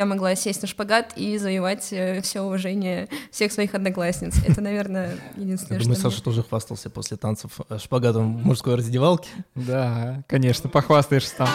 я могла сесть на шпагат и завоевать э, все уважение всех своих одноклассниц. Это, наверное, единственное, Я что думаю, Саша мне- тоже хвастался после танцев э, шпагатом в мужской раздевалке. Да, конечно, похвастаешься там.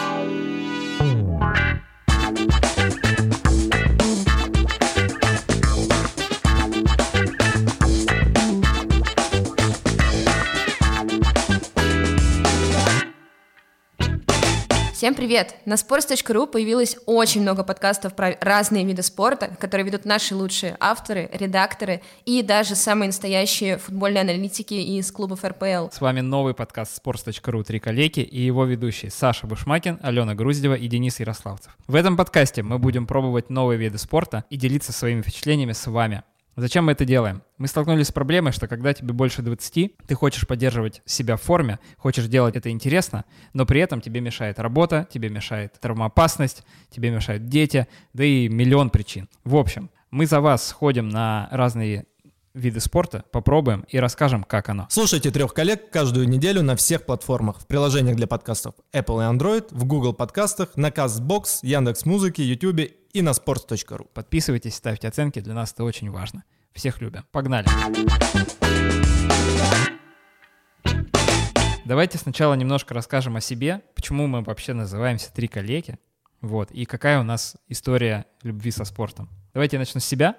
Всем привет! На sports.ru появилось очень много подкастов про разные виды спорта, которые ведут наши лучшие авторы, редакторы и даже самые настоящие футбольные аналитики из клубов РПЛ. С вами новый подкаст sports.ru «Три коллеги» и его ведущие Саша Бушмакин, Алена Груздева и Денис Ярославцев. В этом подкасте мы будем пробовать новые виды спорта и делиться своими впечатлениями с вами. Зачем мы это делаем? Мы столкнулись с проблемой, что когда тебе больше 20, ты хочешь поддерживать себя в форме, хочешь делать это интересно, но при этом тебе мешает работа, тебе мешает травмоопасность, тебе мешают дети, да и миллион причин. В общем, мы за вас сходим на разные виды спорта, попробуем и расскажем, как оно. Слушайте трех коллег каждую неделю на всех платформах, в приложениях для подкастов Apple и Android, в Google подкастах, на CastBox, Яндекс.Музыке, YouTube и на sports.ru. Подписывайтесь, ставьте оценки, для нас это очень важно. Всех любим. Погнали. Давайте сначала немножко расскажем о себе, почему мы вообще называемся «Три коллеги», вот, и какая у нас история любви со спортом. Давайте я начну с себя.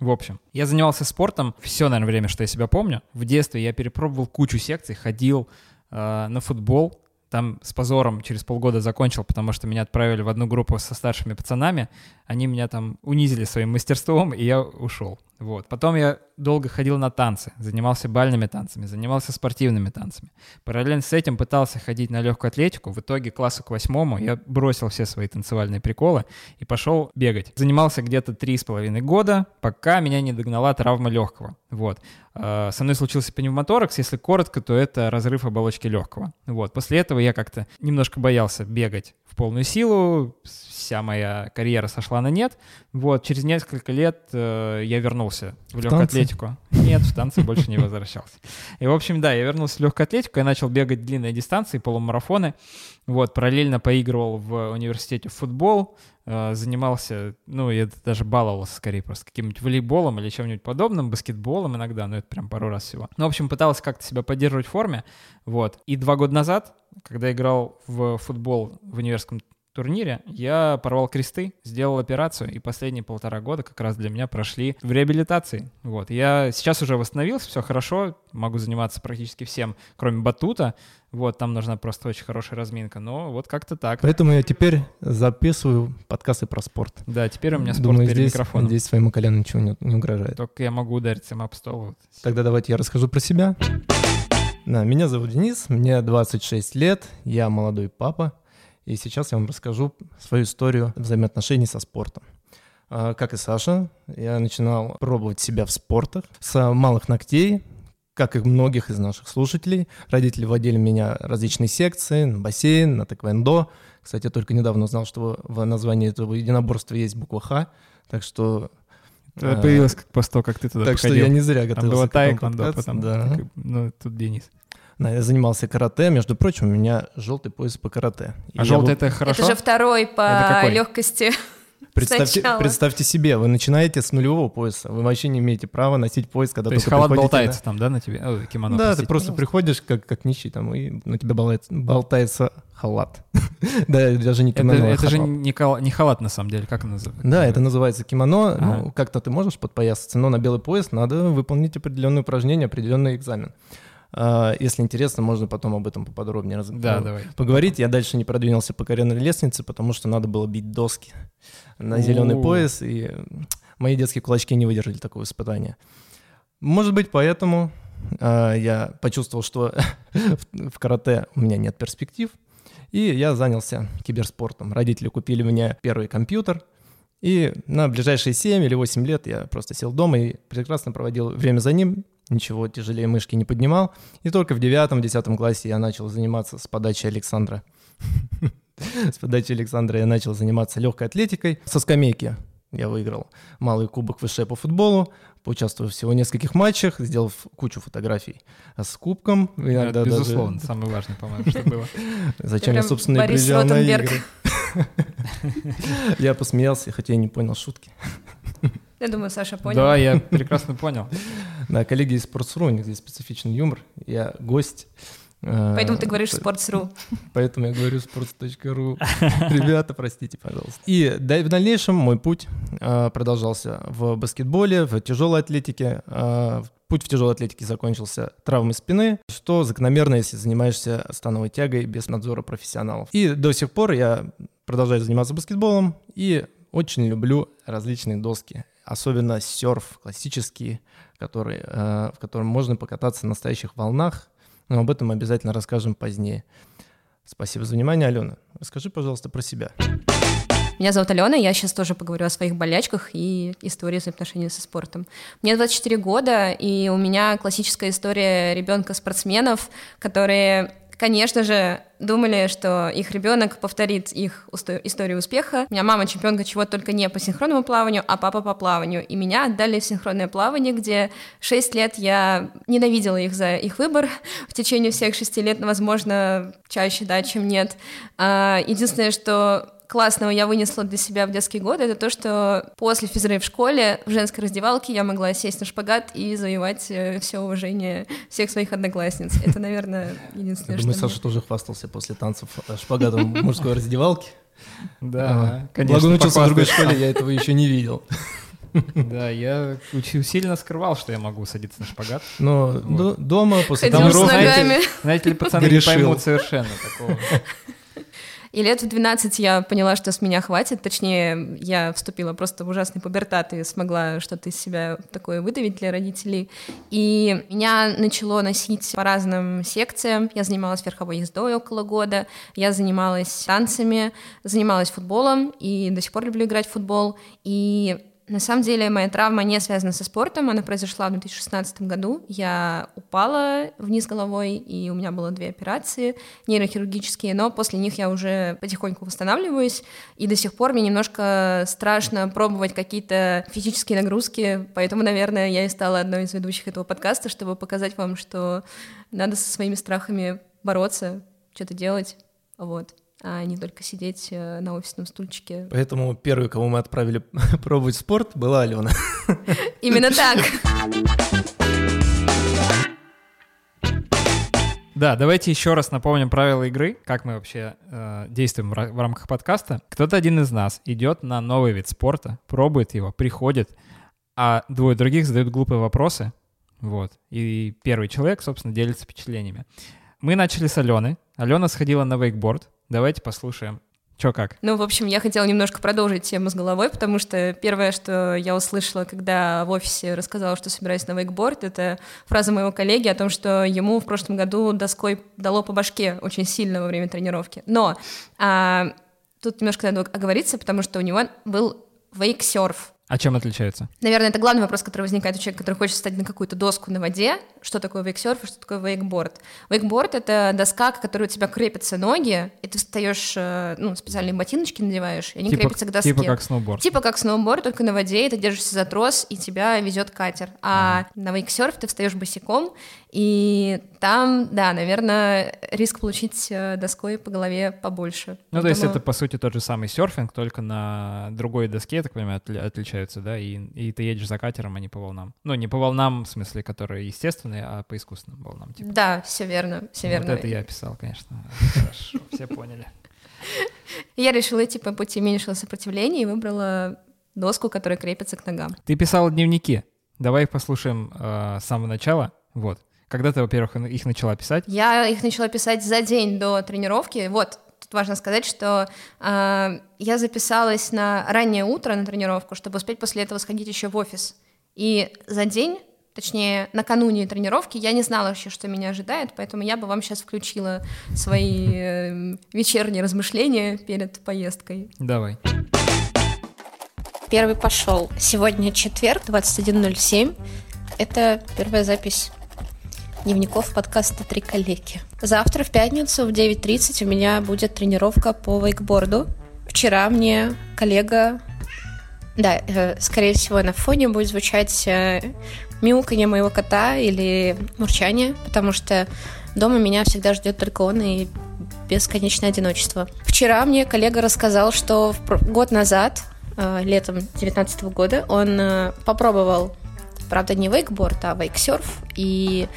В общем, я занимался спортом все, наверное, время, что я себя помню. В детстве я перепробовал кучу секций, ходил э, на футбол, там с позором через полгода закончил, потому что меня отправили в одну группу со старшими пацанами. Они меня там унизили своим мастерством, и я ушел. Вот. Потом я долго ходил на танцы, занимался бальными танцами, занимался спортивными танцами. Параллельно с этим пытался ходить на легкую атлетику. В итоге классу к восьмому я бросил все свои танцевальные приколы и пошел бегать. Занимался где-то три с половиной года, пока меня не догнала травма легкого. Вот. Э, Со мной случился пневмоторакс, если коротко, то это разрыв оболочки легкого. Вот. После этого я как-то немножко боялся бегать в полную силу, вся моя карьера сошла на нет. Вот, через несколько лет э, я вернулся в, легкую танцы? атлетику. Нет, в танцы больше не возвращался. И, в общем, да, я вернулся в легкую атлетику, я начал бегать длинные дистанции, полумарафоны. Вот, параллельно поигрывал в университете в футбол, э, занимался, ну, я даже баловался скорее просто каким-нибудь волейболом или чем-нибудь подобным, баскетболом иногда, но это прям пару раз всего. Ну, в общем, пытался как-то себя поддерживать в форме, вот. И два года назад, когда играл в футбол в универском турнире, я порвал кресты, сделал операцию, и последние полтора года как раз для меня прошли в реабилитации. Вот. Я сейчас уже восстановился, все хорошо, могу заниматься практически всем, кроме батута. Вот, там нужна просто очень хорошая разминка, но вот как-то так. Поэтому я теперь записываю подкасты про спорт. Да, теперь у меня спорт Думаю, перед здесь, микрофоном. здесь своему колену ничего не, не угрожает. Только я могу удариться об стол. Вот. Тогда давайте я расскажу про себя. Да, меня зовут Денис, мне 26 лет, я молодой папа, и сейчас я вам расскажу свою историю взаимоотношений со спортом. А, Как и Саша, я начинал пробовать себя в спортах с малых ногтей, как и многих из наших слушателей. Родители водили меня различные секции, на бассейн, на тэквондо. Кстати, я только недавно узнал, что в названии этого единоборства есть буква «Х», так что... Это появилось как после того, как ты туда Так что походил. я не зря Там готовился было к этому таэквондо, подкасту, потом да. ну, тут Денис. Я занимался карате. Между прочим, у меня желтый пояс по карате. А желтый был- это хорошо? Это же второй Это по легкости. Представьте, сначала. представьте себе, вы начинаете с нулевого пояса. Вы вообще не имеете права носить пояс, когда То есть только халат болтается там, да, на тебе? Ой, кимоно, на- Да, простите, ты просто пожалуйста. приходишь как, как нищий там, и на тебя болтается, болтается халат. Да, даже не Это, кимоно, а это же халат. не, кала- не халат, на самом деле, как называется? Да, это называется кимоно. Ага. Ну, как-то ты можешь подпоясаться, но на белый пояс надо выполнить определенные упражнения, определенный экзамен. А, Если интересно, можно потом об этом поподробнее раз- Да, ну, давай. поговорить. Я дальше не продвинулся по карьерной лестнице, потому что надо было бить доски на зеленый О. пояс, и мои детские кулачки не выдержали такого испытания. Может быть, поэтому а, я почувствовал, что в в карате у меня нет перспектив, и я занялся киберспортом. Родители купили мне первый компьютер, и на ближайшие 7 или 8 лет я просто сел дома и прекрасно проводил время за ним, ничего тяжелее мышки не поднимал. И только в 9-10 классе я начал заниматься с подачи Александра. С подачи Александра я начал заниматься легкой атлетикой. Со скамейки я выиграл малый кубок ВШ по футболу, поучаствовав всего в нескольких матчах, сделав кучу фотографий с кубком. иногда Это, даже- безусловно, самое важное, по-моему, что было. Зачем я, собственно, и приезжал на игры. Я посмеялся, хотя я не понял шутки. Я думаю, Саша понял. Да, я прекрасно понял. Да, коллеги из Sports.ru, у них здесь специфичный юмор. Я гость. э, Поэтому ты говоришь Sports.ru. Поэтому я говорю sports.ru. Ребята, простите, пожалуйста. И в дальнейшем мой путь э, продолжался в баскетболе, в тяжелой атлетике. Э, Путь в тяжелой атлетике закончился травмой спины, что закономерно, если занимаешься становой тягой без надзора профессионалов. И до сих пор я продолжаю заниматься баскетболом и очень люблю различные доски, особенно серф классический, который, э, в котором можно покататься на настоящих волнах, но об этом обязательно расскажем позднее. Спасибо за внимание, Алена. Расскажи, пожалуйста, про себя. Меня зовут Алена, я сейчас тоже поговорю о своих болячках и истории взаимоотношений со спортом. Мне 24 года, и у меня классическая история ребенка-спортсменов, которые конечно же, думали, что их ребенок повторит их историю успеха. У меня мама чемпионка чего только не по синхронному плаванию, а папа по плаванию. И меня отдали в синхронное плавание, где 6 лет я ненавидела их за их выбор. В течение всех 6 лет, возможно, чаще, да, чем нет. А, единственное, что классного я вынесла для себя в детские годы, это то, что после физры в школе в женской раздевалке я могла сесть на шпагат и завоевать э, все уважение всех своих одноклассниц. Это, наверное, единственное, Я думаю, что... мне- Саша тоже хвастался после танцев э, шпагатом в мужской раздевалке. Да, конечно. Благо учился в другой школе, я этого еще не видел. Да, я очень сильно скрывал, что я могу садиться на шпагат. Но до- дома после тренировки... ногами. Знаете ли, пацаны не поймут совершенно такого. И лет в 12 я поняла, что с меня хватит. Точнее, я вступила просто в ужасный пубертат и смогла что-то из себя такое выдавить для родителей. И меня начало носить по разным секциям. Я занималась верховой ездой около года, я занималась танцами, занималась футболом и до сих пор люблю играть в футбол. И на самом деле моя травма не связана со спортом, она произошла в 2016 году. Я упала вниз головой, и у меня было две операции нейрохирургические, но после них я уже потихоньку восстанавливаюсь, и до сих пор мне немножко страшно пробовать какие-то физические нагрузки, поэтому, наверное, я и стала одной из ведущих этого подкаста, чтобы показать вам, что надо со своими страхами бороться, что-то делать, вот а не только сидеть э, на офисном стульчике. Поэтому первой, кого мы отправили пробовать спорт, была Алена. Именно так. Да, давайте еще раз напомним правила игры, как мы вообще э, действуем в, в рамках подкаста. Кто-то один из нас идет на новый вид спорта, пробует его, приходит, а двое других задают глупые вопросы, вот. И первый человек, собственно, делится впечатлениями. Мы начали с Алены. Алена сходила на вейкборд. Давайте послушаем, что как. Ну, в общем, я хотела немножко продолжить тему с головой, потому что первое, что я услышала, когда в офисе рассказала, что собираюсь на вейкборд, это фраза моего коллеги о том, что ему в прошлом году доской дало по башке очень сильно во время тренировки. Но а, тут немножко надо оговориться, потому что у него был вейксерф. А чем отличаются? Наверное, это главный вопрос, который возникает у человека, который хочет встать на какую-то доску на воде. Что такое вейксерф и что такое вейкборд? Вейкборд — это доска, к которой у тебя крепятся ноги, и ты встаешь, э, ну, специальные ботиночки надеваешь, и они крепятся к доске. типа как сноуборд. Типа как сноуборд, только на воде, и ты держишься за трос, и тебя везет катер. А на вейксерф ты встаешь босиком, и там, да, наверное, риск получить э, доской по голове побольше. Ну, то есть Поэтому- это, по сути, тот же самый серфинг, только на другой доске, я так понимаю, отли- отличаются, да, и, и ты едешь за катером, а не по волнам. Ну, не по волнам, в смысле, которые естественные, а по искусственным волнам, типа. Да, все верно, все Вот верно. это я описал, конечно. Хорошо, все поняли. Я решила идти по пути меньшего сопротивления и выбрала доску, которая крепится к ногам. Ты писал дневники. Давай их послушаем э, с самого начала. Вот. Когда ты, во-первых, их начала писать? Я их начала писать за день до тренировки. Вот, тут важно сказать, что э, я записалась на раннее утро на тренировку, чтобы успеть после этого сходить еще в офис. И за день, точнее, накануне тренировки, я не знала вообще, что меня ожидает, поэтому я бы вам сейчас включила свои э, вечерние размышления перед поездкой. Давай. Первый пошел. Сегодня четверг, 21.07. Это первая запись дневников подкаста «Три коллеги». Завтра в пятницу в 9.30 у меня будет тренировка по вейкборду. Вчера мне коллега... Да, э, скорее всего, на фоне будет звучать э, мяуканье моего кота или мурчание, потому что дома меня всегда ждет только он, и бесконечное одиночество. Вчера мне коллега рассказал, что год назад, э, летом 2019 года, он попробовал, правда, не вейкборд, а вейксерф, и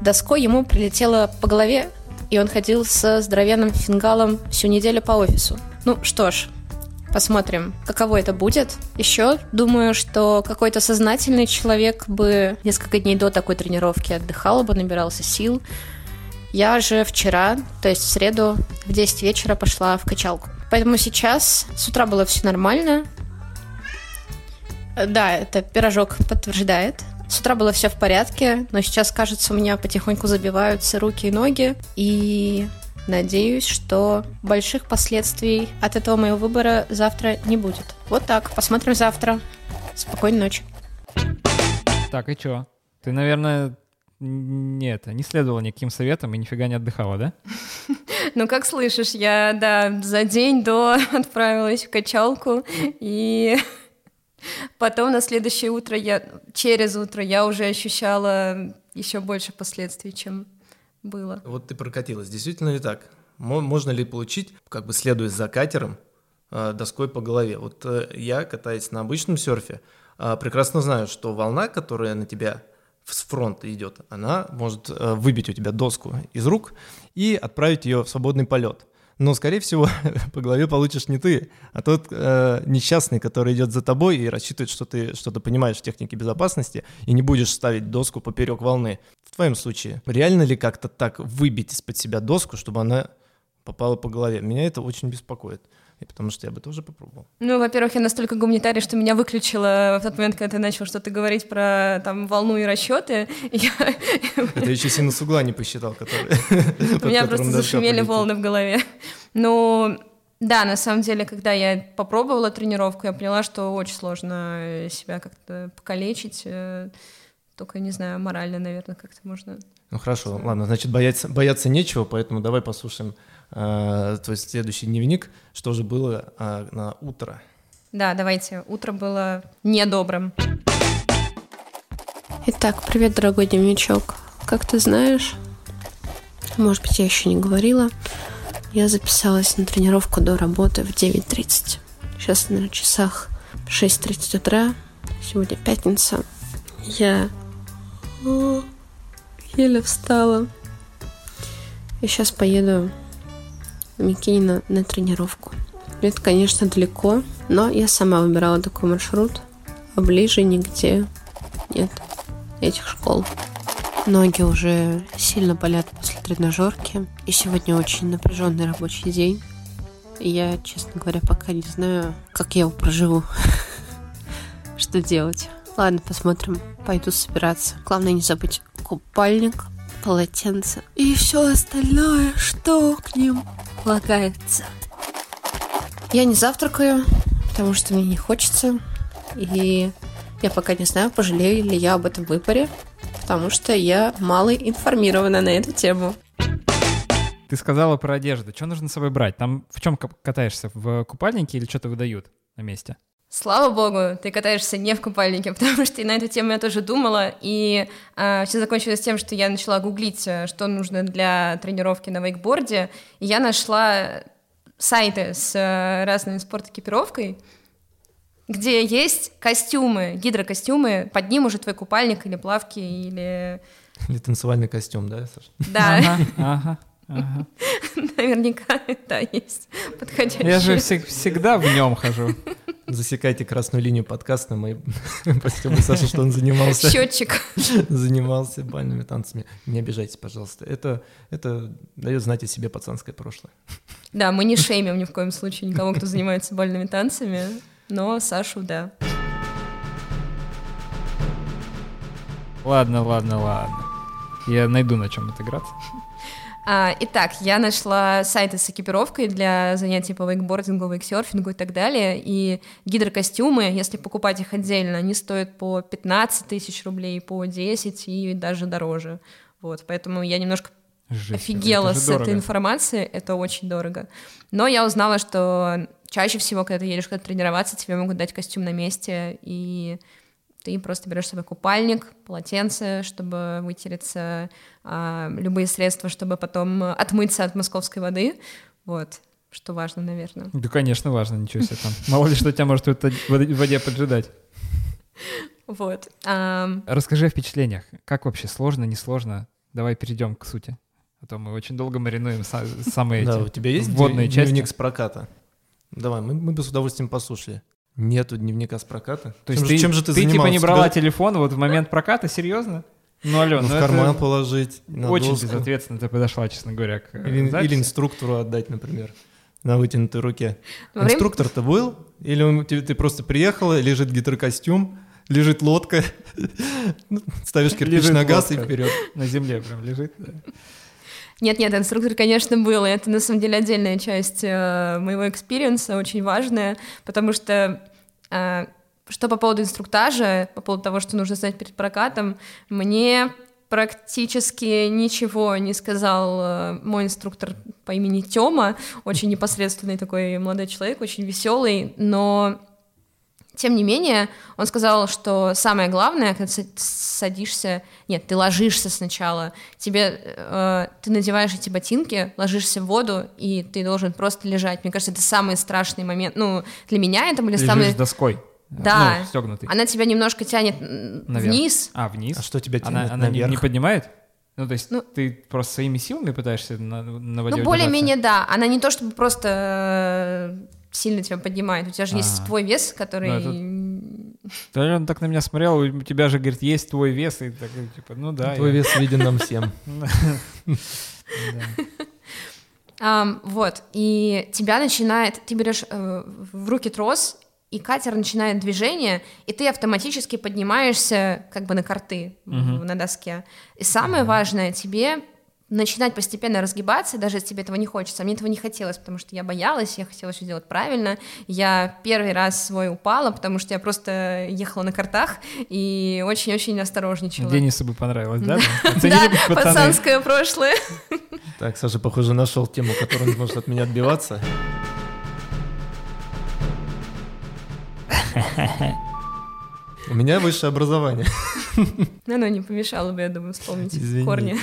доской ему прилетело по голове, и он ходил со здоровенным фингалом всю неделю по офису. Ну что ж, Посмотрим, каково это будет. Еще думаю, что какой-то сознательный человек бы несколько дней до такой тренировки отдыхал бы, набирался сил. Я же вчера, то есть в среду, в 10 вечера пошла в качалку. Поэтому сейчас с утра было все нормально. Да, это пирожок подтверждает. С утра было все в порядке, но сейчас, кажется, у меня потихоньку забиваются руки и ноги. И Надеюсь, что больших последствий от этого моего выбора завтра не будет. Вот так. Посмотрим завтра. Спокойной ночи. Так, и чё? Ты, наверное, нет, не следовала никаким советам и нифига не отдыхала, да? Ну, как слышишь, я, да, за день до отправилась в качалку, и потом на следующее утро я, через утро я уже ощущала еще больше последствий, чем было. Вот ты прокатилась. Действительно ли так? Можно ли получить, как бы следуя за катером, э, доской по голове? Вот э, я, катаясь на обычном серфе, э, прекрасно знаю, что волна, которая на тебя с фронта идет, она может выбить у тебя доску из рук и отправить ее в свободный полет но, скорее всего, по голове получишь не ты, а тот э, несчастный, который идет за тобой и рассчитывает, что ты что-то понимаешь в технике безопасности и не будешь ставить доску поперек волны. В твоем случае, реально ли как-то так выбить из-под себя доску, чтобы она попала по голове? Меня это очень беспокоит и потому что я бы тоже попробовал. Ну, во-первых, я настолько гуманитарий, что меня выключило в тот момент, когда ты начал что-то говорить про там волну и расчеты. Я... Это еще синус угла не посчитал, который... У меня просто зашумели волны в голове. Ну, да, на самом деле, когда я попробовала тренировку, я поняла, что очень сложно себя как-то покалечить, э, только, не знаю, морально, наверное, как-то можно... Ну хорошо, ладно, значит, бояться, бояться нечего, поэтому давай послушаем э, то есть следующий дневник, что же было э, на утро. Да, давайте. Утро было недобрым. Итак, привет, дорогой дневничок. Как ты знаешь, может быть, я еще не говорила, я записалась на тренировку до работы в 9.30. Сейчас на часах 6.30 утра. Сегодня пятница. Я еле встала. И сейчас поеду Микинина на тренировку. Это, конечно, далеко, но я сама выбирала такой маршрут, а ближе нигде нет этих школ. Ноги уже сильно болят после тренажерки, и сегодня очень напряженный рабочий день. Я, честно говоря, пока не знаю, как я его проживу. Что делать? Ладно, посмотрим. Пойду собираться. Главное не забыть купальник, полотенце и все остальное, что к ним полагается. Я не завтракаю, потому что мне не хочется. И я пока не знаю, пожалею ли я об этом выборе, потому что я мало информирована на эту тему. Ты сказала про одежду. Что нужно с собой брать? Там в чем катаешься? В купальнике или что-то выдают на месте? Слава богу, ты катаешься не в купальнике, потому что и на эту тему я тоже думала, и э, все закончилось тем, что я начала гуглить, э, что нужно для тренировки на вейкборде, и я нашла сайты с э, разной спортэкипировкой, где есть костюмы, гидрокостюмы, под ним уже твой купальник или плавки, или... Или танцевальный костюм, да, Саша? Да. Ага, ага. Ага. Наверняка, да, есть подходящий. Я же всегда в нем хожу. Засекайте красную линию подкаста. Мы простим Саша, что он занимался... Счетчик. Занимался бальными танцами. Не обижайтесь, пожалуйста. Это, это дает знать о себе пацанское прошлое. Да, мы не шеймим ни в коем случае никого, кто занимается бальными танцами, но Сашу, да. Ладно, ладно, ладно. Я найду на чем отыграться. А, итак, я нашла сайты с экипировкой для занятий по вейкбордингу, вейксерфингу и так далее, и гидрокостюмы, если покупать их отдельно, они стоят по 15 тысяч рублей, по 10 и даже дороже. Вот, поэтому я немножко Жесть, офигела с дорого. этой информацией, это очень дорого. Но я узнала, что чаще всего, когда ты едешь куда-то тренироваться, тебе могут дать костюм на месте, и ты просто берешь себе купальник, полотенце, чтобы вытереться, а, любые средства, чтобы потом отмыться от московской воды. Вот, что важно, наверное. Да, конечно, важно, ничего себе там. Мало ли что тебя может в воде поджидать. Вот. Расскажи о впечатлениях. Как вообще, сложно, несложно? Давай перейдем к сути. А то мы очень долго маринуем самые эти Да, у тебя есть водные части. дневник с проката? Давай, мы, мы бы с удовольствием послушали. Нету дневника с проката. То есть чем, ты, чем же ты, ты типа не брала Тебя- телефон вот в момент проката, серьезно? Ну, Ален, ну, ну, в карман это положить, на очень доску. безответственно ты подошла, честно говоря, к э, Или, записи. или инструктору отдать, например, на вытянутой руке. Во время- Инструктор-то был? Или он- ты, ты просто приехала, лежит гидрокостюм, лежит лодка, ну, ставишь кирпич Лежит на газ и лодка. вперед. На земле прям лежит. да. Нет-нет, инструктор, конечно, был, и это на самом деле отдельная часть э, моего experience а, очень важная, потому что э, что по поводу инструктажа, по поводу того, что нужно знать перед прокатом, мне практически ничего не сказал э, мой инструктор по имени Тёма, очень непосредственный такой молодой человек, очень веселый, но тем не менее, он сказал, что самое главное, когда ты садишься, нет, ты ложишься сначала, тебе, э, ты надеваешь эти ботинки, ложишься в воду, и ты должен просто лежать. Мне кажется, это самый страшный момент. Ну, для меня это были Лежишь самые... с доской. Да. Ну, стегнутый. Она тебя немножко тянет Наверх. вниз. А, вниз? А что тебя Она, тянет она не, наверх? не поднимает? Ну, то есть Ну- ты просто своими силами пытаешься на, на воде Ну, более-менее, да. Она не то чтобы просто э, сильно тебя поднимает. У тебя же есть Ага. твой вес, который... Да, он так на меня смотрел, у тебя же, говорит, есть твой вес, и такой, типа, ну да. Твой я- вес виден нам всем. Вот, и тебя начинает, ты берешь э, в руки трос, и катер начинает движение, и ты автоматически поднимаешься как бы на карты на доске. И самое важное, тебе начинать постепенно разгибаться, даже если тебе этого не хочется. А Мне этого не хотелось, потому что я боялась, я хотела все делать правильно. Я первый раз свой упала, потому что я просто ехала на картах и очень-очень осторожничала. Денису бы понравилось, да? Да, пацанское прошлое. Так, Саша, похоже, нашел тему, которую он может от меня отбиваться. У меня высшее образование. Но оно не помешало бы, я думаю, вспомнить Извините. корни.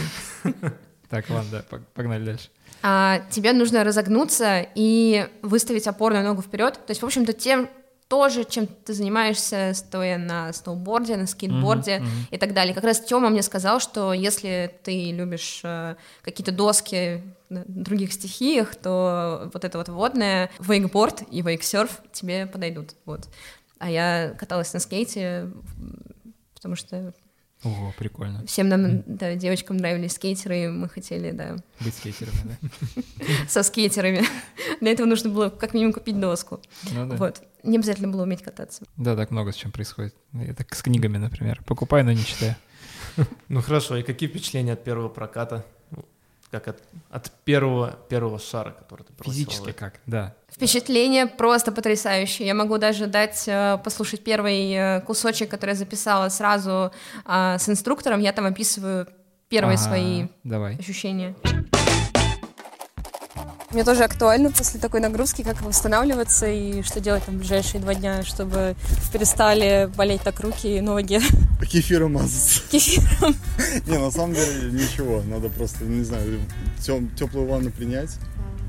Так, ладно, да, пог- погнали дальше. а, тебе нужно разогнуться и выставить опорную ногу вперед. То есть, в общем-то, тем тоже, чем ты занимаешься, стоя на сноуборде, на скейтборде Мгм, мгм. и так далее. Как раз Тёма мне сказал, что если ты любишь э, какие-то доски на других стихиях, то вот это вот водное, вейкборд и вейксерф тебе подойдут. Вот. А я каталась на скейте, потому что Ого, прикольно. всем нам, да, девочкам нравились скейтеры, и мы хотели, да, Быть скейтерами, да? со скейтерами. Для этого нужно было как минимум купить доску. Ну да. Вот. Не обязательно было уметь кататься. Да, так много с чем происходит. Я так с книгами, например. Покупай, но не читай. Ну хорошо, и какие впечатления от первого проката? Как от, от первого, первого шара, который ты бросила? Физически как, да. Впечатление просто потрясающее. Я могу даже дать э, послушать первый э, кусочек, который я записала сразу а, с инструктором. Я там описываю первые Ага, свои Давай. ощущения. Мне тоже актуально после такой нагрузки, как восстанавливаться и что делать там в ближайшие два дня, чтобы перестали болеть так руки и ноги. Кефиром мазаться. Кефиром. Не, на самом деле ничего. Надо просто, не знаю, теплую ванну принять.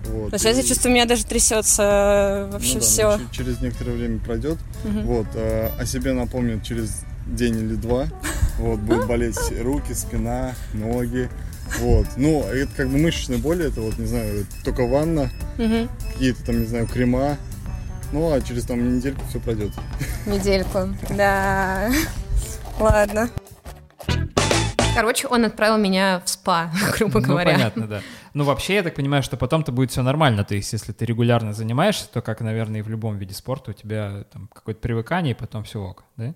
Вот. Сейчас я чувствую, у меня даже трясется вообще ну да, все. ну, че- через некоторое время пройдет. Вот. э, о себе напомнит через день или два. Вот. Будут болеть руки, спина, ноги. Вот. Ну, это как бы мышечные боли, это вот, не знаю, только ванна, какие-то там, не знаю, крема. Ну, а через там недельку все пройдет. Недельку. Да. Ладно. Короче, он отправил меня в спа, грубо Ну, говоря. понятно, да. Ну, вообще, я так понимаю, что потом-то будет все нормально. То есть, если ты регулярно занимаешься, то, как, наверное, и в любом виде спорта, у тебя там какое-то привыкание, и потом все ок, да?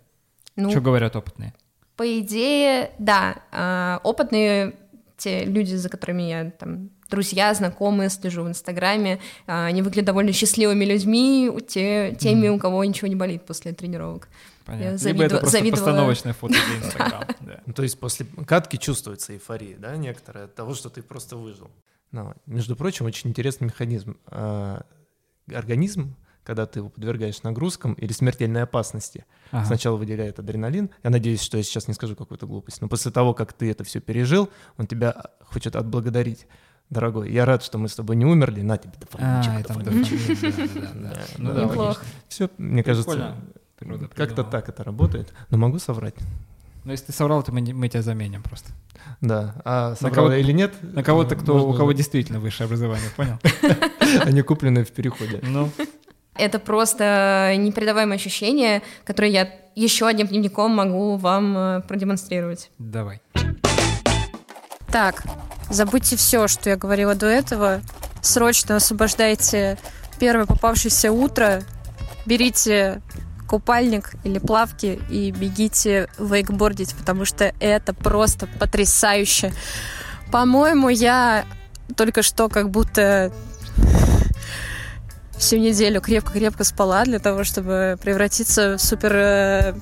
Ну, Что говорят опытные? По идее, да. а, Опытные те люди, за которыми я там друзья, знакомые, слежу в Инстаграме, а, они выглядят довольно счастливыми людьми, те, теми, у кого ничего не болит после тренировок. Понятно. завидовала- Либо это просто завидовала. постановочное фото для Инстаграма. да. Ну, то есть после катки чувствуется эйфория, да, некоторая, от того, что ты просто выжил. Но, между прочим, очень интересный механизм. А, Организм когда ты его подвергаешь нагрузкам или смертельной опасности. Ага. Сначала выделяет адреналин. Я надеюсь, что я сейчас не скажу какую-то глупость. Но после того, как ты это все пережил, он тебя хочет отблагодарить. Дорогой, я рад, что мы с тобой не умерли. На тебе дофаминчик. А, дофаминчик. да. Ну Да, логично. Все, мне кажется, как-то так это работает. Но могу соврать. Но если ты соврал, то мы, мы тебя заменим просто. Да. А соврал кого-то- я или нет? На кого-то, кто, у кого действительно высшее образование, понял? Они куплены в переходе. Ну, Это просто непередаваемое ощущение, которое я еще одним дневником могу вам э, продемонстрировать. давай. Так, забудьте все, что я говорила до этого. Срочно освобождайте первое попавшееся утро, берите купальник или плавки и бегите вейкбордить, потому что это просто потрясающе. По-моему, я только что как будто всю неделю крепко-крепко спала для того, чтобы превратиться в супер э,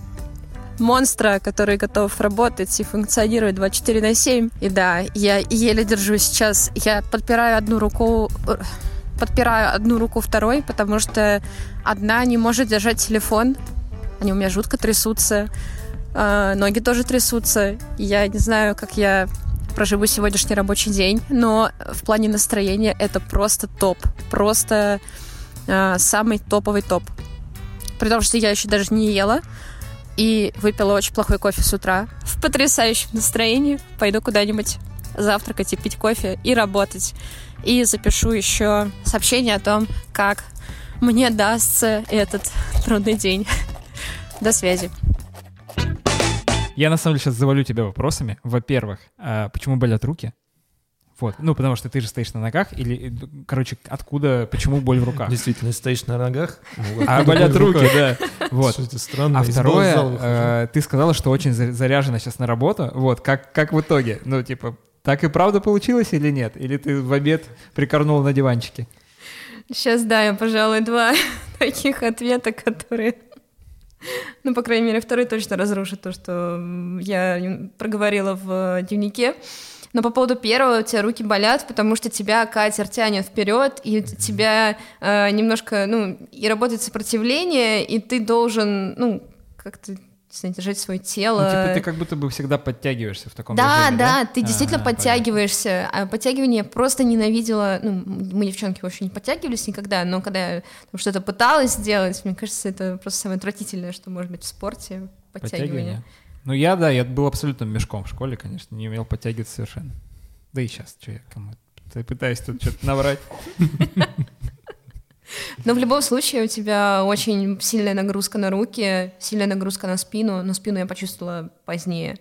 монстра, который готов работать и функционировать 24 на 7. И да, я еле держу сейчас. Я подпираю одну руку э, подпираю одну руку второй, потому что одна не может держать телефон. Они у меня жутко трясутся. А, ноги тоже трясутся. Я не знаю, как я проживу сегодняшний рабочий день, но в плане настроения это просто топ. Просто а, самый топовый топ. При том, что я еще даже не ела и выпила очень плохой кофе с утра. В потрясающем настроении пойду куда-нибудь завтракать и пить кофе и работать. И запишу еще сообщение о том, как мне дастся этот трудный день. До связи. Я на самом деле сейчас завалю тебя вопросами. Во-первых, а почему болят руки? Вот, ну потому что ты же стоишь на ногах, или, короче, откуда, почему боль в руках? Действительно, стоишь на ногах. ну, А болят руки, да. Вот. Что это странно. А второе, э, ты сказала, что очень за- заряжена сейчас на работу. Вот, как, как в итоге? Ну, типа, так и правда получилось или нет? Или ты в обед прикорнул на диванчике? Сейчас, да, я, пожалуй, два таких ответа, которые... Ну, по крайней мере, второй точно разрушит то, что я проговорила в дневнике. Но по поводу первого, у тебя руки болят, потому что тебя катер тянет вперед, и тебя э, немножко, ну, и работает сопротивление, и ты должен, ну, как-то, знаю, держать свое тело. Ну, типа, ты как будто бы всегда подтягиваешься в таком Да, режиме, да, да? ты действительно А, понятно. подтягиваешься. А подтягивание я просто ненавидела. Ну, мы, девчонки, вообще не подтягивались никогда, но когда я что-то пыталась сделать, мне кажется, это просто самое отвратительное, что может быть в спорте. Подтягивание. Подтягивание. Ну, я, да, я был абсолютно мешком в школе, конечно, не умел подтягиваться совершенно. Да и сейчас, что я кому Ты пытаюсь тут что-то наврать. Но в любом случае у тебя очень сильная нагрузка на руки, сильная нагрузка на спину. Но спину я почувствовала позднее.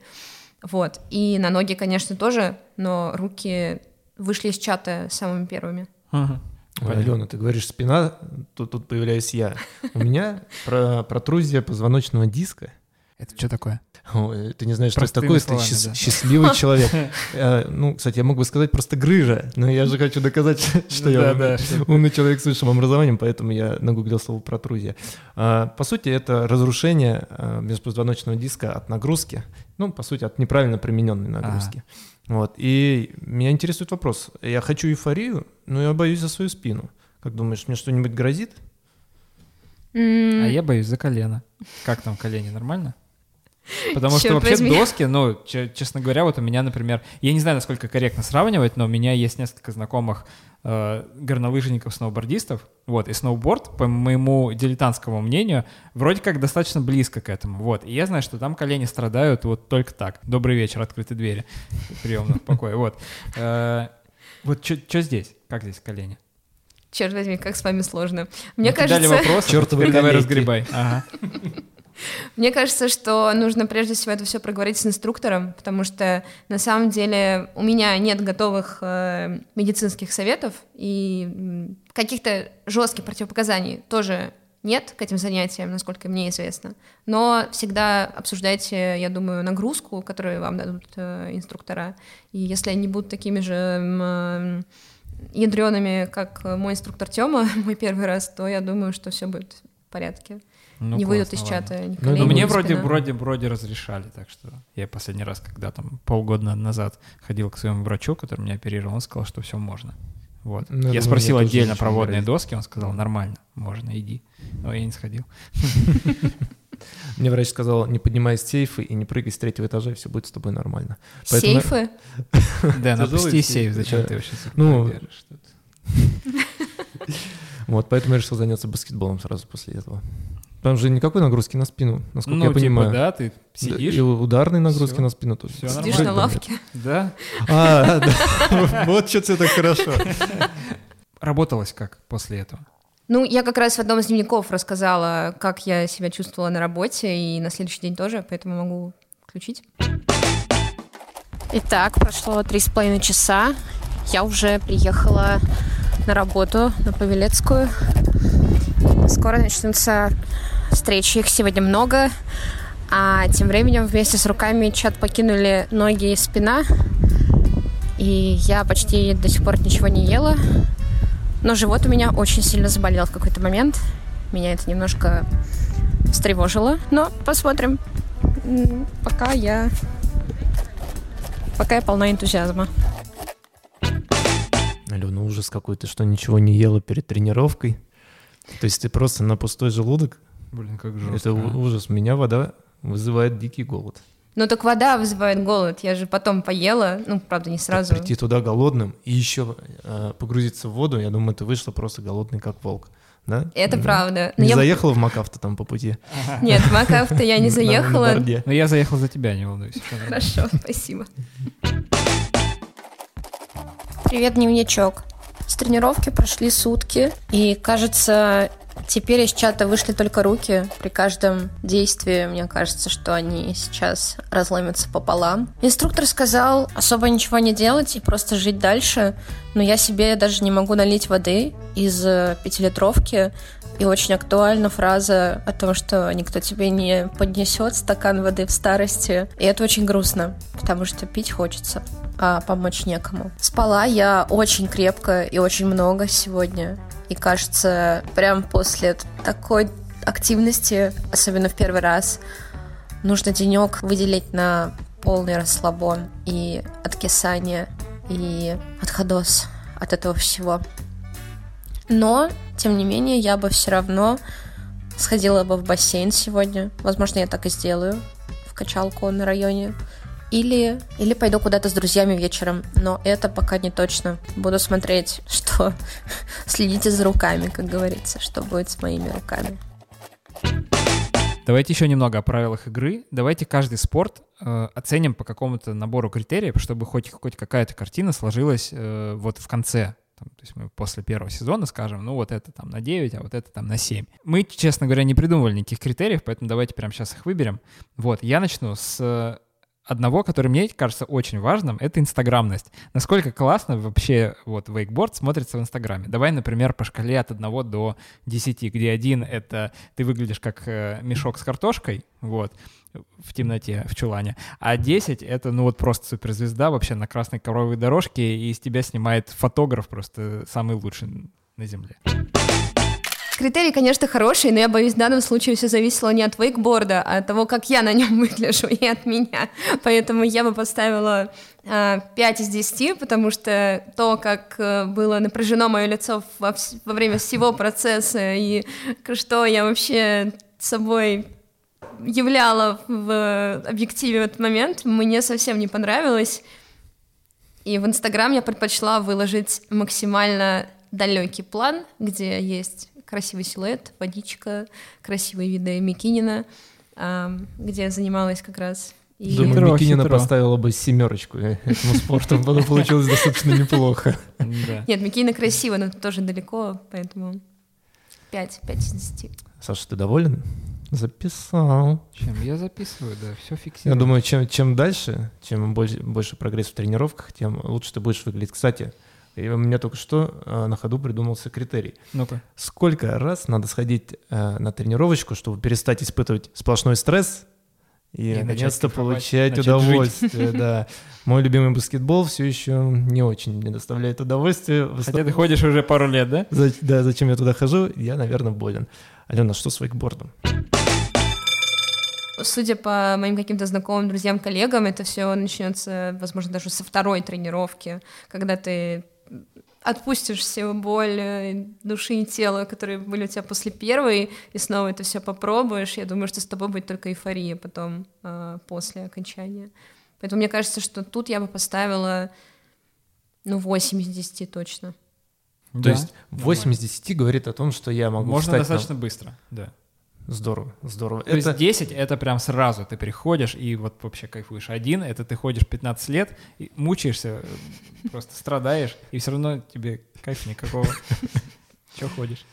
Вот. И на ноги, конечно, тоже, но руки вышли из чата самыми первыми. Ага. Ой. Алена, ты говоришь спина, тут, тут появляюсь я. У меня про, протрузия позвоночного диска. Это что такое? Ой, ты не знаешь, что это Простыми такое, ты словами, счаст- да. счастливый человек. Э, Ну, кстати, я мог бы сказать просто грыжа, но я же хочу доказать, что я умный- человек с высшим образованием, поэтому я нагуглил слово протрузия. А, По сути, это разрушение а, межпозвоночного диска от нагрузки, ну, по сути, от неправильно примененной нагрузки. Вот. И меня интересует вопрос. Я хочу эйфорию, но я боюсь за свою спину. Как думаешь, мне что-нибудь грозит? А я боюсь за колено. Как там колени, нормально? Потому что вообще возьми. доски, ну, че- честно говоря, вот у меня, например, я не знаю, насколько корректно сравнивать, но у меня есть несколько знакомых э, горнолыжников, сноубордистов, вот, и сноуборд, по моему дилетантскому мнению, вроде как достаточно близко к этому, вот, и я знаю, что там колени страдают вот только так. Добрый вечер, открыты двери приемных покоя, вот. Э, Вот что здесь? Как здесь колени? Черт возьми, как с вами сложно. Мне кажется, вопрос, Чёртовы теперь давай разгребай. Ага. Мне кажется, что нужно прежде всего это все проговорить с инструктором, потому что на самом деле у меня нет готовых э, медицинских советов и каких-то жестких противопоказаний тоже нет к этим занятиям, насколько мне известно. Но всегда обсуждайте, я думаю, нагрузку, которую вам дадут э, инструктора. И если они будут такими же м, ядреными, как мой инструктор Тёма, мой первый раз, то я думаю, что все будет в порядке. Ну, не выйдут из ладно. чата Ну, Ну, мне вроде, спина. вроде, вроде разрешали, так что я последний раз, когда там полгода назад ходил к своему врачу, который меня оперировал, он сказал, что все можно. Вот. Ну, я спросил отдельно про водные доски, он сказал, нормально, можно, иди. Но я не сходил. Мне врач сказал, не поднимай сейфы и не прыгай с третьего этажа, и все будет с тобой нормально. Поэтому- Сейфы? Да, напусти сейф, сейф, зачем ты вообще Ну, держишь тут? Вот, поэтому я решил заняться баскетболом сразу после этого. Там же никакой нагрузки на спину, насколько Ну, я типа, понимаю. да, ты Да, сидишь, И ударной нагрузки Всё. на спину тоже. Всё Сидишь нормально. на лавке? да. А, да. Вот что все так хорошо. Работалось как после этого? Ну, я как раз в одном из дневников рассказала, как я себя чувствовала на работе, и на следующий день тоже, поэтому могу включить. Итак, прошло три с половиной часа. Я уже приехала на работу, на Павелецкую. Скоро начнутся встречи, их сегодня много. А тем временем вместе с руками чат покинули ноги и спина. И я почти до сих пор ничего не ела. Но живот у меня очень сильно заболел в какой-то момент. Меня это немножко встревожило. Но посмотрим. Пока я Пока я полна энтузиазма. Алена, ужас какой, ты что, ничего не ела перед тренировкой? То есть ты просто на пустой желудок? Блин, как Это жестко. у- ужас. Меня вода вызывает дикий голод. Ну, так вода вызывает голод. Я же потом поела, ну, правда, не сразу. Прийти туда голодным и еще э, погрузиться в воду, я думаю, ты вышла просто голодный, как волк. Да? Это Да. правда. Но Не я- заехала в Макафто там по пути? Нет, в Макафто я не заехала. борде. Ну, я заехал за тебя, не волнуйся. Хорошо, спасибо. Привет, дневничок. С тренировки прошли сутки, и кажется, теперь из чата вышли только руки. При каждом действии мне кажется, что они сейчас разломятся пополам. Инструктор сказал особо ничего не делать и просто жить дальше, но я себе даже не могу налить воды из э, пятилитровки, и очень актуальна фраза о том, что никто тебе не поднесет стакан воды в старости. И это очень грустно, потому что пить хочется, а помочь некому. Спала я очень крепко и очень много сегодня. И кажется, прям после такой активности, особенно в первый раз, нужно денек выделить на полный расслабон и откисание, и отходос от этого всего. Но, тем не менее, я бы все равно сходила бы в бассейн сегодня. Возможно, я так и сделаю в качалку на районе. Или, или пойду куда-то с друзьями вечером. Но это пока не точно. Буду смотреть, что... Следите за руками, как говорится, что будет с моими руками. Давайте еще немного о правилах игры. Давайте каждый спорт э, оценим по какому-то набору критериев, чтобы хоть, хоть какая-то картина сложилась э, вот в конце. Там, то есть мы после первого сезона скажем, ну вот это там на 9, а вот это там на 7. Мы, честно говоря, не придумывали никаких критериев, поэтому давайте прямо сейчас их выберем. Вот, я начну с э, одного, который мне кажется очень важным, это инстаграмность. Насколько классно вообще вот вейкборд смотрится в инстаграме. Давай, например, по шкале от 1 до 10, где один — это ты выглядишь как э, мешок с картошкой, вот, в темноте, в чулане, а 10 — это, ну вот просто суперзвезда вообще на красной коровой дорожке, и из тебя снимает фотограф просто самый лучший на земле. Критерий, конечно, хороший, но я боюсь, в данном случае все зависело не от вейкборда, а от того, как я на нем выгляжу, и от меня. Поэтому я бы поставила а, 5 из 10, потому что то, как э, было напряжено мое лицо во, во время всего процесса, и что я вообще собой являла в объективе в этот момент, мне совсем не понравилось. И в Инстаграм я предпочла выложить максимально далекий план, где есть красивый силуэт, водичка, красивые виды Микинина, ам, где я занималась как раз. И Думаю, Хитро, Микинина хитро. поставила бы семерочку этому спорту, было получилось достаточно неплохо. Нет, Микина красиво, но тоже далеко, поэтому 5, 5 из 10. Саша, ты доволен? Записал. Чем я записываю, да, все Я фиксирую. думаю, чем, чем дальше, чем больше, больше прогресс в тренировках, тем лучше ты будешь выглядеть. Кстати, и у меня только что э, на ходу придумался критерий. Ну-ка. Сколько раз надо сходить э, на тренировочку, чтобы перестать испытывать сплошной стресс и, И наконец-то получать удовольствие. Да. Мой любимый баскетбол все еще не очень мне доставляет удовольствие. Хотя ты ходишь уже пару лет, да? За- Да, зачем я туда хожу, я, наверное, болен. Алена, что с вейкбордом? Судя по моим каким-то знакомым, друзьям, коллегам, это все начнется, возможно, даже со второй тренировки, когда ты отпустишь всю боль э, души и тела, которые были у тебя после первой, и снова это все попробуешь, я думаю, что с тобой будет только эйфория потом, э, после окончания. Поэтому мне кажется, что тут я бы поставила, ну, 8 из 10 точно. То Да, есть 8 из 10 говорит о том, что я могу Можно встать достаточно на- быстро, да. Здорово, здорово. То есть 10 — это прям сразу ты приходишь и вот вообще кайфуешь. Один — это ты ходишь 15 лет, и мучаешься, э, просто страдаешь, и все равно тебе кайфа никакого. Че ходишь?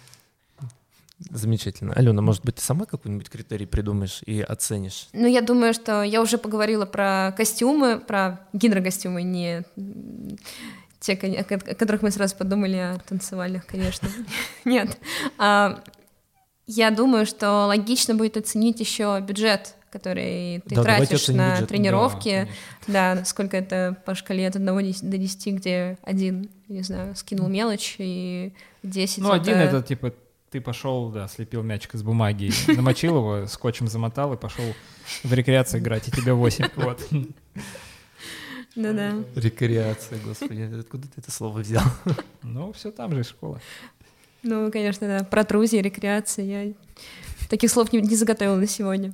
Замечательно. Алена, может быть, ты сама какой-нибудь критерий придумаешь и оценишь? Ну, я думаю, что я уже поговорила про костюмы, про гидрокостюмы, не те, о ко- о которых мы сразу подумали, о танцевальных, конечно. Нет. Я думаю, что логично будет оценить еще бюджет, который ты Да, тратишь на бюджет. тренировки. Да, Да, сколько это по шкале от 1 до 10, где один, не знаю, скинул мелочь, и 10 Ну, один это типа ты пошел, да, слепил мячик из бумаги, намочил его, скотчем замотал и пошел в рекреацию играть, и тебе 8. Вот. Да-да. Рекреация, господи, откуда ты это слово взял? Ну, все там же школа. Ну, конечно, да. Протрузия, рекреация. Я таких слов не, не заготовила на сегодня.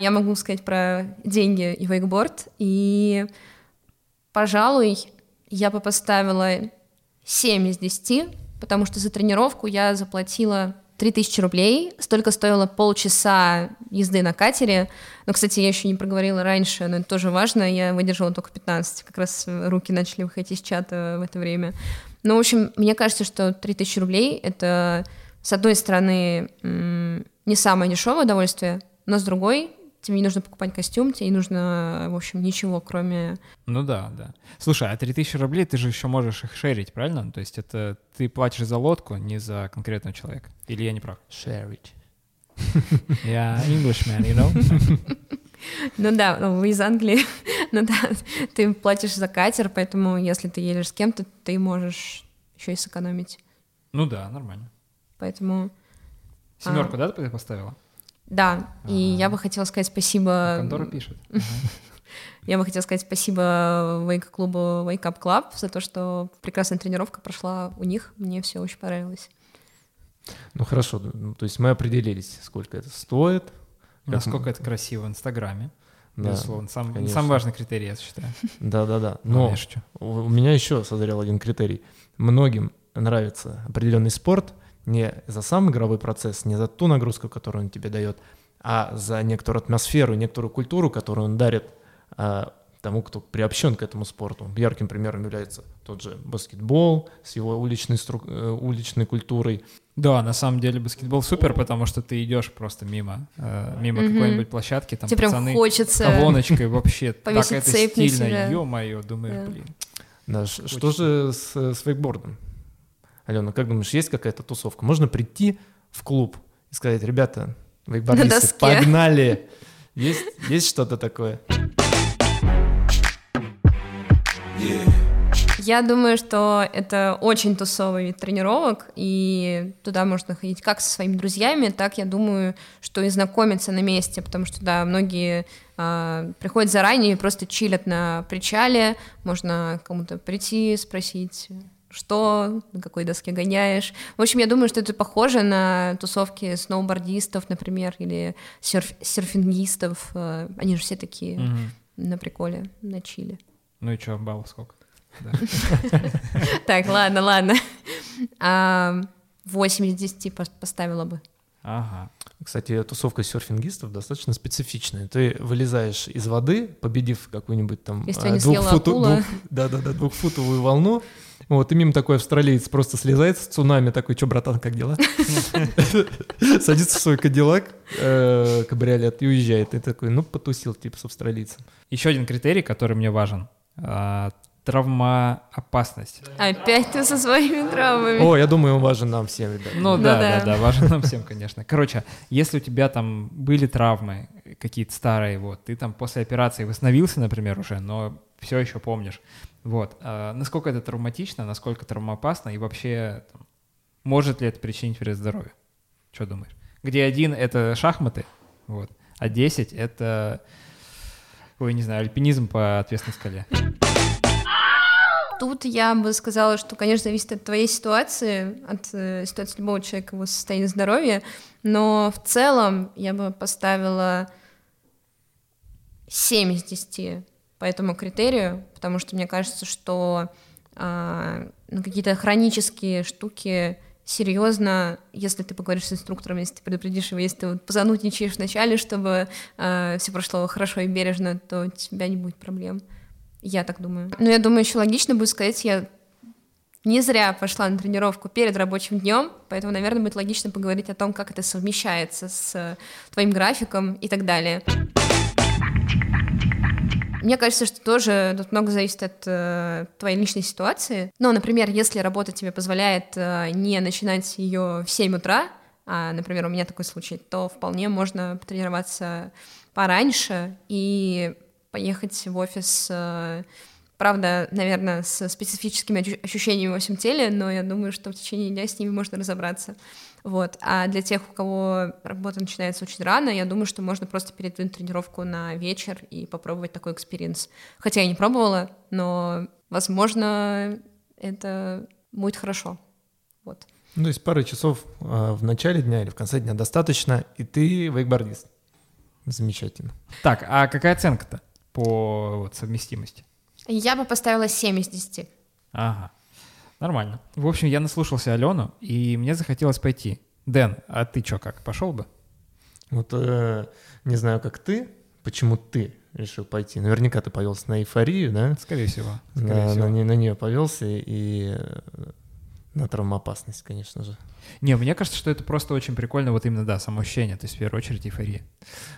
Я могу сказать про деньги и вейкборд. И, пожалуй, я бы поставила 7 из 10, потому что за тренировку я заплатила 3000 рублей. Столько стоило полчаса езды на катере. Но, кстати, я еще не проговорила раньше, но это тоже важно. Я выдержала только 15. Как раз руки начали выходить из чата в это время. Ну, в общем, мне кажется, что 3000 рублей — это, с одной стороны, не самое дешевое удовольствие, но с другой, тебе не нужно покупать костюм, тебе не нужно, в общем, ничего, кроме... Ну да, да. Слушай, а 3000 рублей ты же еще можешь их шерить, правильно? То есть это ты платишь за лодку, не за конкретного человека. Или я не прав? Share it. Я Englishman, you know? Ну да, ну, вы из Англии, ну да, ты платишь за катер, поэтому если ты едешь с кем-то, ты можешь еще и сэкономить. Ну да, нормально. Поэтому, Семерку, да, ты поставила? да, и я бы хотела сказать спасибо... Кондора пишет. Я бы хотела сказать спасибо вейк-клубу Wake Up Club за то, что прекрасная тренировка прошла у них. Мне все очень понравилось. Ну хорошо, ну, то есть мы определились, сколько это стоит. Насколько это красиво в Инстаграме. Да, Безусловно. Сам, конечно. самый важный критерий, я считаю. Да-да-да. Ладно, Но у меня еще созрел один критерий. Многим нравится определенный спорт не за сам игровой процесс, не за ту нагрузку, которую он тебе дает, а за некоторую атмосферу, некоторую культуру, которую он дарит а, тому, кто приобщен к этому спорту. Ярким примером является тот же баскетбол с его уличной, стру- э, уличной культурой. Да, на самом деле баскетбол супер, потому что ты идешь просто мимо, э, мимо Мгм. какой-нибудь площадки, там Тебе прям пацаны хочется... колоночкой вообще так это стильно, ё-моё, думаешь, блин. Да, что же с, с вейкбордом? Алена, как думаешь, есть какая-то тусовка? Можно прийти в клуб и сказать, ребята, вейкбордисты, погнали! Есть, есть что-то такое? Я думаю, что это очень тусовый вид тренировок, и туда можно ходить как со своими друзьями, так, я думаю, что и знакомиться на месте, потому что, да, многие а, приходят заранее и просто чилят на причале, можно кому-то прийти, спросить, что, на какой доске гоняешь. В общем, я думаю, что это похоже на тусовки сноубордистов, например, или серф- серфингистов. А, Они же все такие Мгм. на приколе, на чиле. Ну и что, баллов сколько? Так, ладно, ладно. А, 8 из 10 пос- поставила бы. Ага. Кстати, тусовка серфингистов достаточно специфичная. Ты вылезаешь из воды, победив какую-нибудь там а, двухфутовую волну, вот, и мимо такой австралиец просто слезает с цунами, такой, что, братан, как дела? Садится в свой кадиллак, э, кабриолет и уезжает. И такой, ну, потусил, типа, с австралийцем. Еще один критерий, который мне важен. А, Травмоопасность. Опять ты со своими травмами. О, я думаю, он важен нам всем, ребят. Ну Ну да, да. да, да, важно нам всем, конечно. Короче, если у тебя там были травмы какие-то старые, вот, ты там после операции восстановился, например, уже, но все еще помнишь, вот, а насколько это травматично, насколько травмоопасно и вообще там, может ли это причинить вред здоровью? Что думаешь? Где один — это шахматы, вот, а 10 — это, ой, не знаю, альпинизм по ответственной скале. Тут я бы сказала, что, конечно, зависит от твоей ситуации, от э, ситуации любого человека, его состояния здоровья, но в целом я бы поставила 7 из 10 по этому критерию, потому что мне кажется, что э, какие-то хронические штуки серьезно, если ты поговоришь с инструктором, если ты предупредишь его, если ты вот позанудничаешь вначале, чтобы э, все прошло хорошо и бережно, то у тебя не будет проблем. Я так думаю. Но я думаю, еще логично будет сказать, я не зря пошла на тренировку перед рабочим днем, поэтому, наверное, будет логично поговорить о том, как это совмещается с твоим графиком и так далее. Мне кажется, что тоже тут много зависит от э, твоей личной ситуации. Ну, например, если работа тебе позволяет э, не начинать ее в 7 утра, а, например, у меня такой случай, то вполне можно потренироваться пораньше и поехать в офис, э, правда, наверное, с специфическими ощущениями во всем теле, но я думаю, что в течение дня с ними можно разобраться. Вот. А для тех, у кого работа начинается очень рано, я думаю, что можно просто передвинуть тренировку на вечер и попробовать такой experience. Хотя я не пробовала, но, возможно, это будет хорошо. Вот. Ну, то есть пары часов э, в начале дня или в конце дня достаточно, и ты вейкбордист. Замечательно. Так, а какая оценка-то по вот, совместимости? Я бы поставила 7 из 10. Ага. Нормально. В общем, я наслушался Алену, и мне захотелось пойти. Дэн, а ты что, как, пошел бы? Вот э, не знаю, как ты, почему ты решил пойти. Наверняка ты повелся на эйфорию, да? Скорее всего. Скорее на, всего. На, на нее повелся и э, на травмоопасность, конечно же. Не, мне кажется, что это просто очень прикольно, вот именно, да, самоощущение, то есть в первую очередь эйфория.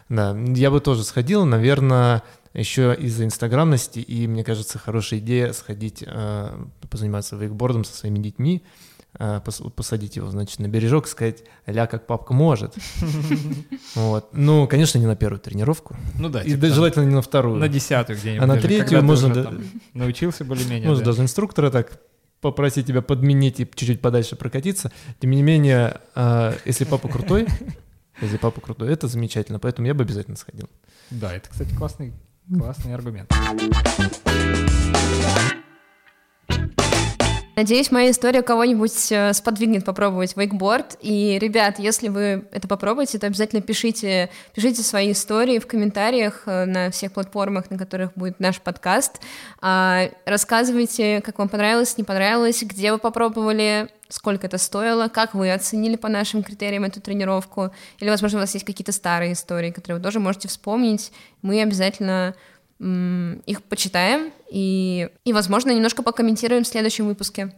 Да, я бы тоже сходил, наверное, еще из-за инстаграмности, и мне кажется, хорошая идея сходить, э, позаниматься вейкбордом со своими детьми, э, посадить его, значит, на бережок, сказать, ля, как папка может. Вот. Ну, конечно, не на первую тренировку. Ну да. И типа желательно не на вторую. На десятую где-нибудь. А на третью можно... Научился более-менее. Можно даже инструктора так попросить тебя подменить и чуть-чуть подальше прокатиться. Тем не менее, э, если папа крутой, если папа крутой, это замечательно, поэтому я бы обязательно сходил. Да, это, кстати, классный, классный аргумент. Надеюсь, моя история кого-нибудь э, сподвигнет попробовать вейкборд. И, ребят, если вы это попробуете, то обязательно пишите, пишите свои истории в комментариях э, на всех платформах, на которых будет наш подкаст. А, рассказывайте, как вам понравилось, не понравилось, где вы попробовали, сколько это стоило, как вы оценили по нашим критериям эту тренировку. Или, возможно, у вас есть какие-то старые истории, которые вы тоже можете вспомнить. Мы обязательно их почитаем и, и, возможно, немножко покомментируем в следующем выпуске.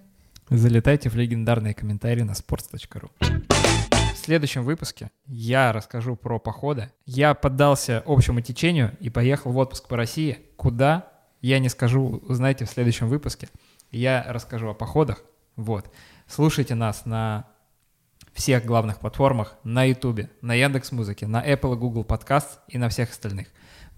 Залетайте в легендарные комментарии на sports.ru. В следующем выпуске я расскажу про походы. Я поддался общему течению и поехал в отпуск по России. Куда? Я не скажу, узнаете в следующем выпуске. Я расскажу о походах. Вот. Слушайте нас на всех главных платформах, на YouTube, на Яндекс Музыке, на Apple и Google Podcast и на всех остальных.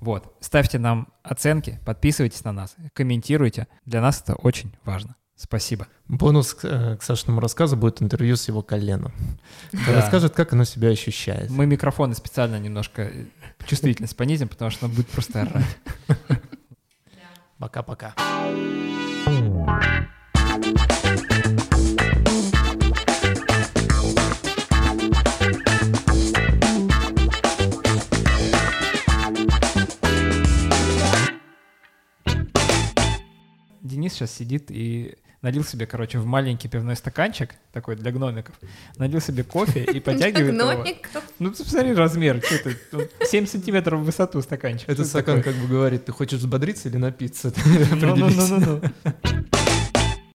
Вот. Ставьте нам оценки, подписывайтесь на нас, комментируйте. Для нас это очень важно. Спасибо. Бонус к, э, к Сашиному рассказу будет интервью с его коленом. Да. Расскажет, как оно себя ощущает. Мы микрофоны специально немножко чувствительность понизим, потому что он будет просто орать. Пока-пока. Денис сейчас сидит и налил себе, короче, в маленький пивной стаканчик, такой для гномиков, налил себе кофе и подтягивает его. Ну, посмотри размер, что это, 7 сантиметров в высоту стаканчик. Этот стакан как бы говорит, ты хочешь взбодриться или напиться? Ну-ну-ну-ну.